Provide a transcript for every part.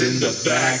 in the back.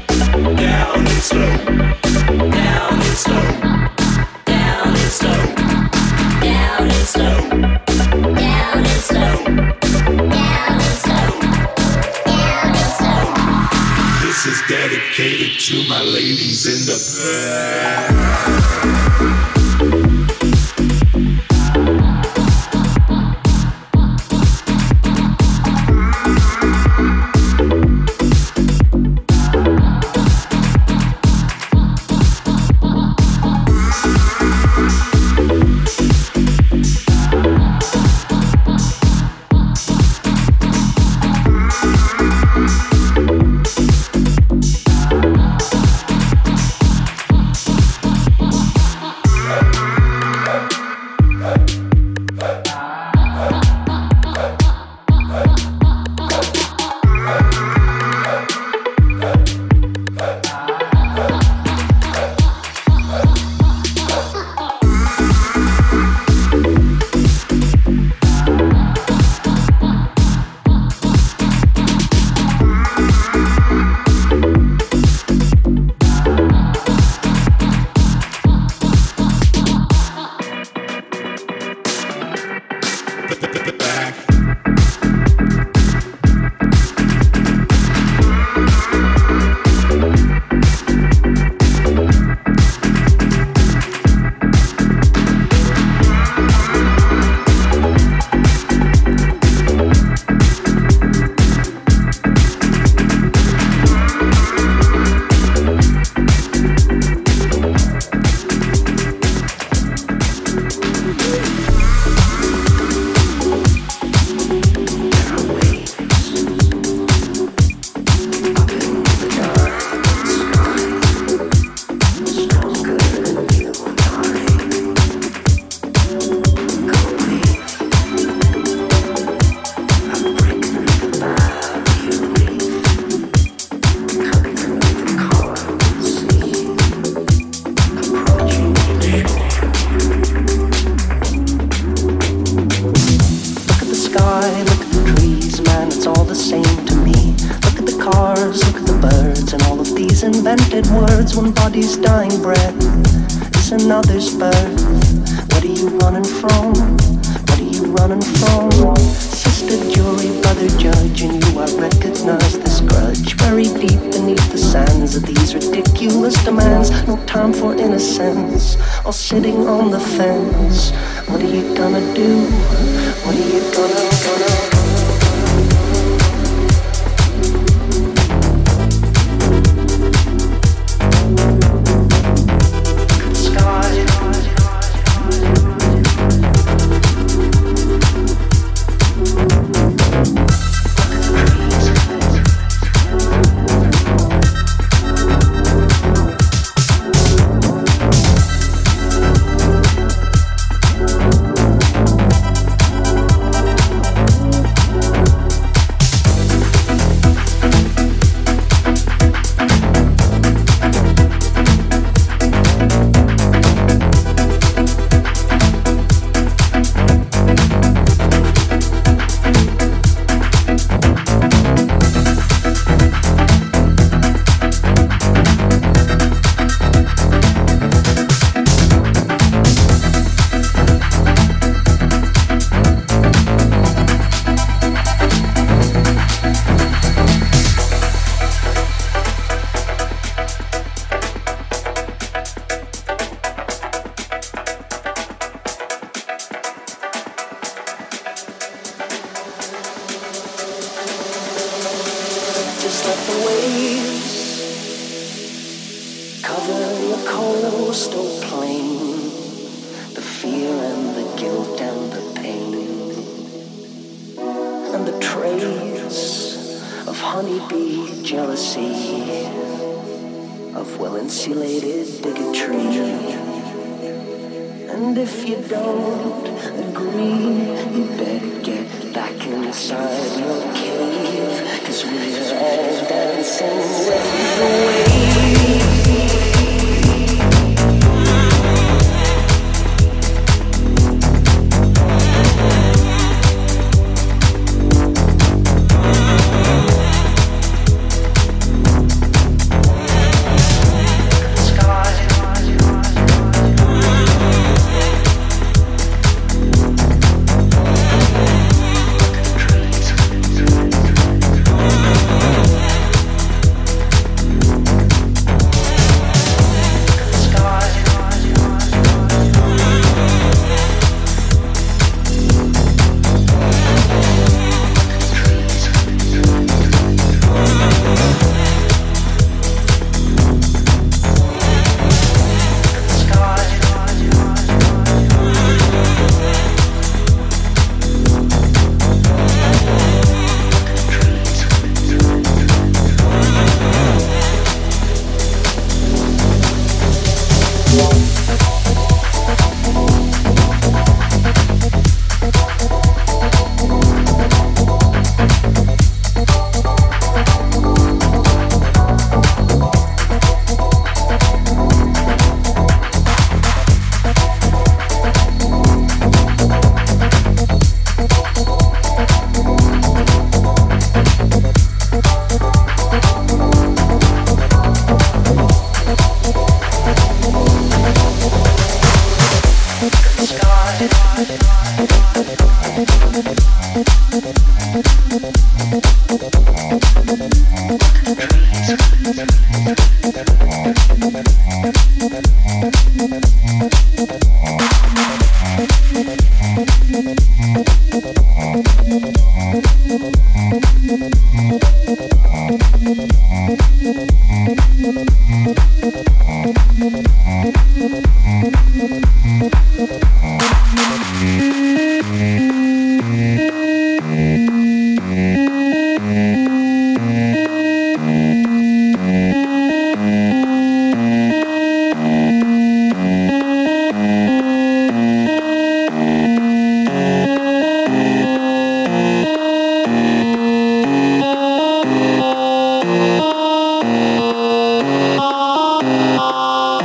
dedicated to my ladies in the back.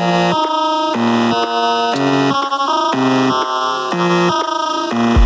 Thank you.